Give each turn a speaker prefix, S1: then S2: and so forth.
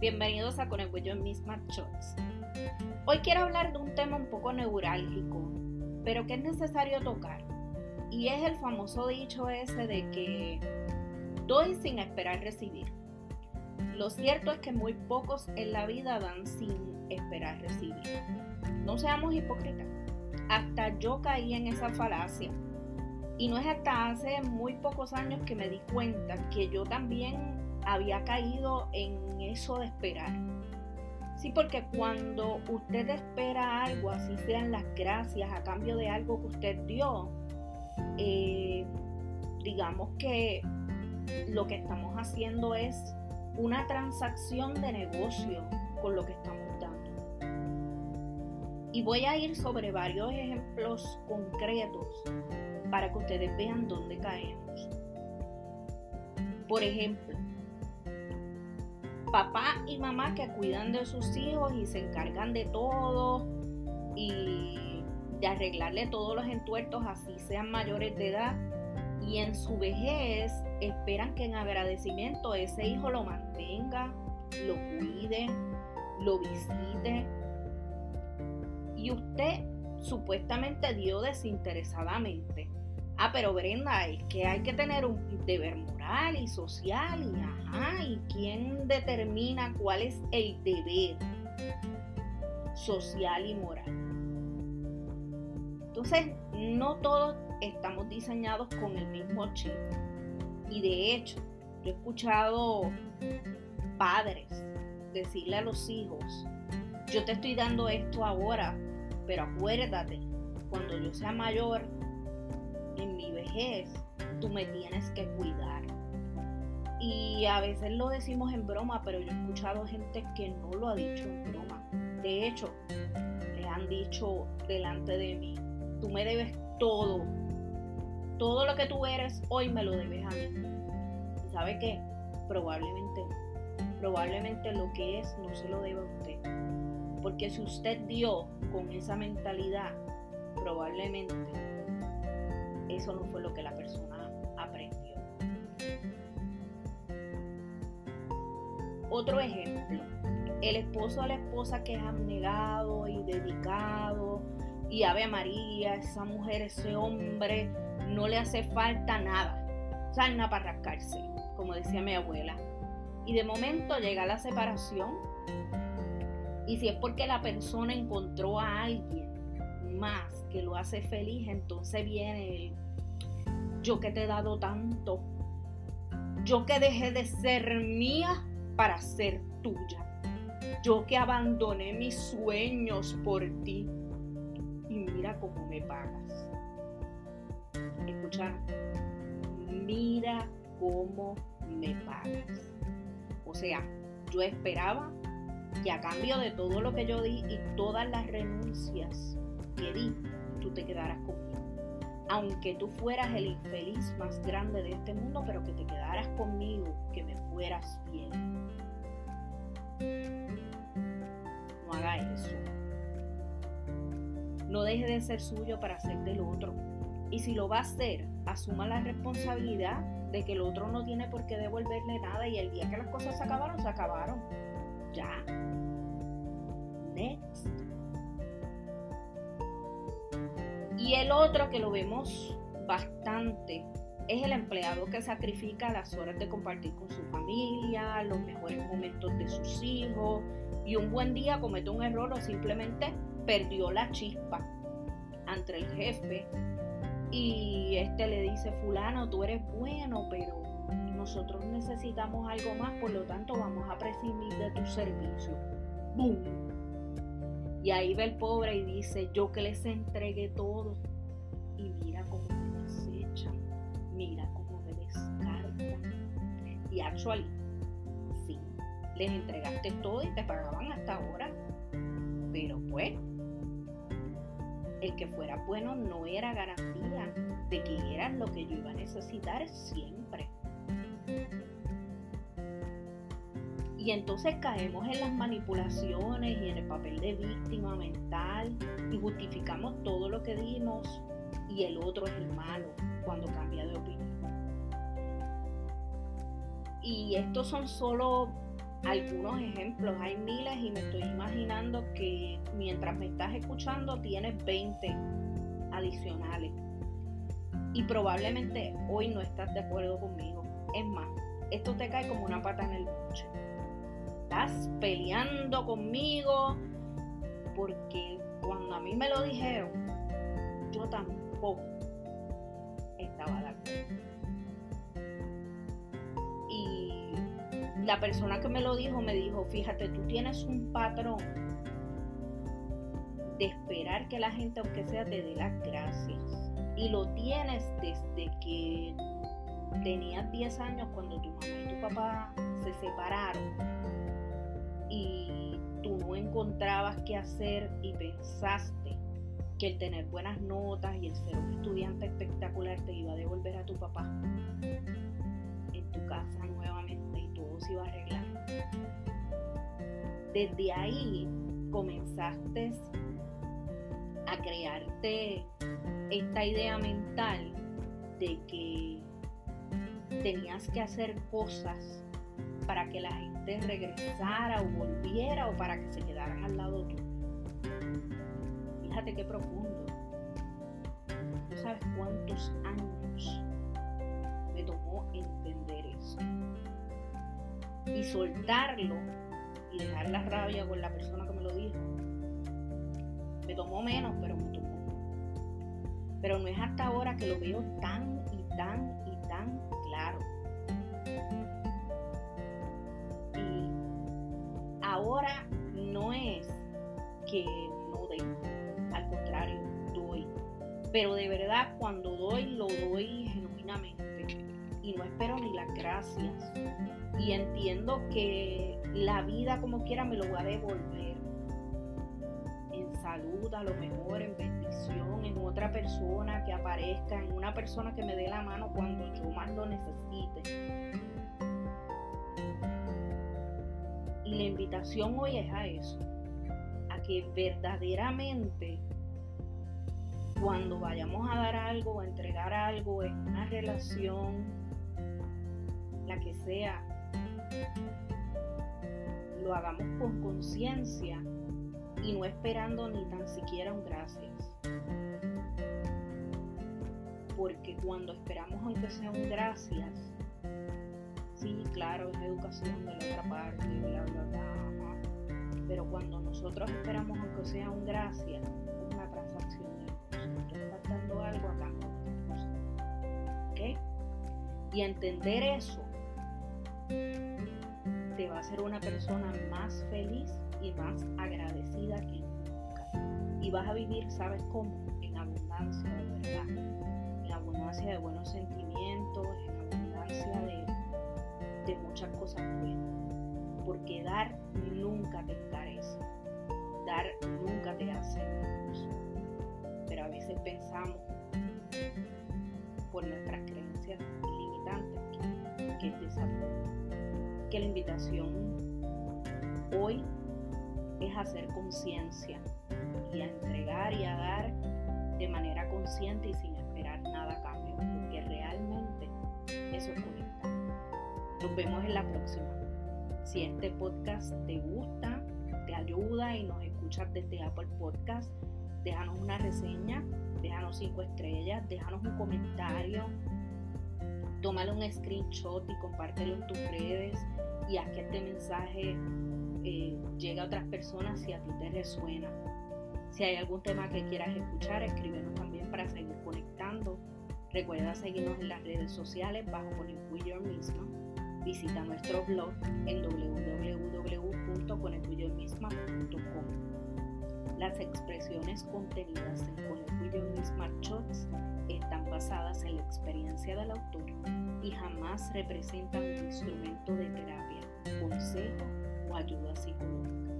S1: Bienvenidos a Con el Cuello en mis Shots. Hoy quiero hablar de un tema un poco neurálgico, pero que es necesario tocar. Y es el famoso dicho ese de que doy sin esperar recibir. Lo cierto es que muy pocos en la vida dan sin esperar recibir. No seamos hipócritas. Hasta yo caí en esa falacia y no es hasta hace muy pocos años que me di cuenta que yo también había caído en eso de esperar. Sí, porque cuando usted espera algo, así sean las gracias a cambio de algo que usted dio, eh, digamos que lo que estamos haciendo es una transacción de negocio con lo que estamos dando. Y voy a ir sobre varios ejemplos concretos para que ustedes vean dónde caemos. Por ejemplo, papá y mamá que cuidan de sus hijos y se encargan de todo y de arreglarle todos los entuertos así sean mayores de edad. Y en su vejez esperan que en agradecimiento ese hijo lo mantenga, lo cuide, lo visite. Y usted supuestamente dio desinteresadamente. Ah, pero Brenda, es que hay que tener un deber moral y social y ajá, ¿y quién determina cuál es el deber social y moral? Entonces, no todos estamos diseñados con el mismo chip. Y de hecho, yo he escuchado padres decirle a los hijos, yo te estoy dando esto ahora, pero acuérdate, cuando yo sea mayor, en mi vejez, tú me tienes que cuidar. Y a veces lo decimos en broma, pero yo he escuchado gente que no lo ha dicho en broma. De hecho, le han dicho delante de mí, tú me debes todo. Todo lo que tú eres hoy me lo debes a mí. ¿Y sabe qué? Probablemente no. Probablemente lo que es no se lo debe a usted. Porque si usted dio con esa mentalidad, probablemente eso no fue lo que la persona aprendió. Otro ejemplo, el esposo o la esposa que es abnegado y dedicado y Ave María, esa mujer, ese hombre, no le hace falta nada, salna para rascarse, como decía mi abuela. Y de momento llega la separación y si es porque la persona encontró a alguien más que lo hace feliz, entonces viene el yo que te he dado tanto, yo que dejé de ser mía para ser tuya, yo que abandoné mis sueños por ti y mira cómo me pagas. Escucharon, mira cómo me pagas. O sea, yo esperaba que a cambio de todo lo que yo di y todas las renuncias que di, tú te quedaras conmigo aunque tú fueras el infeliz más grande de este mundo, pero que te quedaras conmigo, que me fueras bien. No haga eso. No deje de ser suyo para ser del otro. Y si lo va a hacer, asuma la responsabilidad de que el otro no tiene por qué devolverle nada y el día que las cosas se acabaron, se acabaron. Ya. Next. Y el otro que lo vemos bastante es el empleado que sacrifica las horas de compartir con su familia, los mejores momentos de sus hijos y un buen día comete un error o simplemente perdió la chispa ante el jefe y este le dice fulano tú eres bueno pero nosotros necesitamos algo más por lo tanto vamos a prescindir de tu servicio. ¡Bum! Y ahí va el pobre y dice, yo que les entregué todo. Y mira cómo me desechan, mira cómo me descartan. Y actually, sí, les entregaste todo y te pagaban hasta ahora. Pero pues, el que fuera bueno no era garantía de que eran lo que yo iba a necesitar siempre. Y entonces caemos en las manipulaciones y en el papel de víctima mental y justificamos todo lo que dimos y el otro es el malo cuando cambia de opinión. Y estos son solo algunos ejemplos, hay miles y me estoy imaginando que mientras me estás escuchando tienes 20 adicionales. Y probablemente hoy no estás de acuerdo conmigo. Es más, esto te cae como una pata en el buche. Estás peleando conmigo porque cuando a mí me lo dijeron, yo tampoco estaba de acuerdo. Y la persona que me lo dijo me dijo, fíjate, tú tienes un patrón de esperar que la gente, aunque sea, te dé las gracias. Y lo tienes desde que tenías 10 años cuando tu mamá y tu papá se separaron y tú no encontrabas qué hacer y pensaste que el tener buenas notas y el ser un estudiante espectacular te iba a devolver a tu papá en tu casa nuevamente y todo se iba a arreglar. Desde ahí comenzaste a crearte esta idea mental de que tenías que hacer cosas para que la gente regresara o volviera o para que se quedaran al lado tuyo. Fíjate qué profundo. No sabes cuántos años me tomó entender eso. Y soltarlo y dejar la rabia con la persona que me lo dijo. Me tomó menos, pero me tomó. Pero no es hasta ahora que lo veo tan y tan y tan claro. Ahora no es que no dé, al contrario, doy. Pero de verdad cuando doy, lo doy genuinamente. Y no espero ni las gracias. Y entiendo que la vida como quiera me lo va a devolver. En salud, a lo mejor, en bendición, en otra persona que aparezca, en una persona que me dé la mano cuando yo más lo necesite. Invitación hoy es a eso, a que verdaderamente cuando vayamos a dar algo a entregar algo en una relación, la que sea, lo hagamos con conciencia y no esperando ni tan siquiera un gracias. Porque cuando esperamos aunque sea un gracias, sí, claro, es educación de la otra parte, bla, bla, bla. Pero cuando nosotros esperamos aunque sea un gracias, una transacción de estás dando algo a. ¿Ok? Y entender eso te va a hacer una persona más feliz y más agradecida que nunca. Y vas a vivir, ¿sabes cómo? En abundancia de verdad, en abundancia de buenos sentimientos, de, de muchas cosas buenas. Porque dar nunca te encarece, dar nunca te hace menos. Pero a veces pensamos por nuestras creencias limitantes que, que es que la invitación hoy es hacer conciencia y a entregar y a dar de manera consciente y sin Nos vemos en la próxima. Si este podcast te gusta, te ayuda y nos escuchas desde Apple Podcast, déjanos una reseña, déjanos cinco estrellas, déjanos un comentario, tómale un screenshot y compártelo en tus redes y haz que este mensaje eh, llegue a otras personas si a ti te resuena. Si hay algún tema que quieras escuchar, escríbenos también para seguir conectando. Recuerda seguirnos en las redes sociales bajo Conectuyo misma. Visita nuestro blog en www.conectuyomisma.com. Las expresiones contenidas en Conectuyo Misma Shots están basadas en la experiencia del autor y jamás representan un instrumento de terapia, consejo o ayuda psicológica.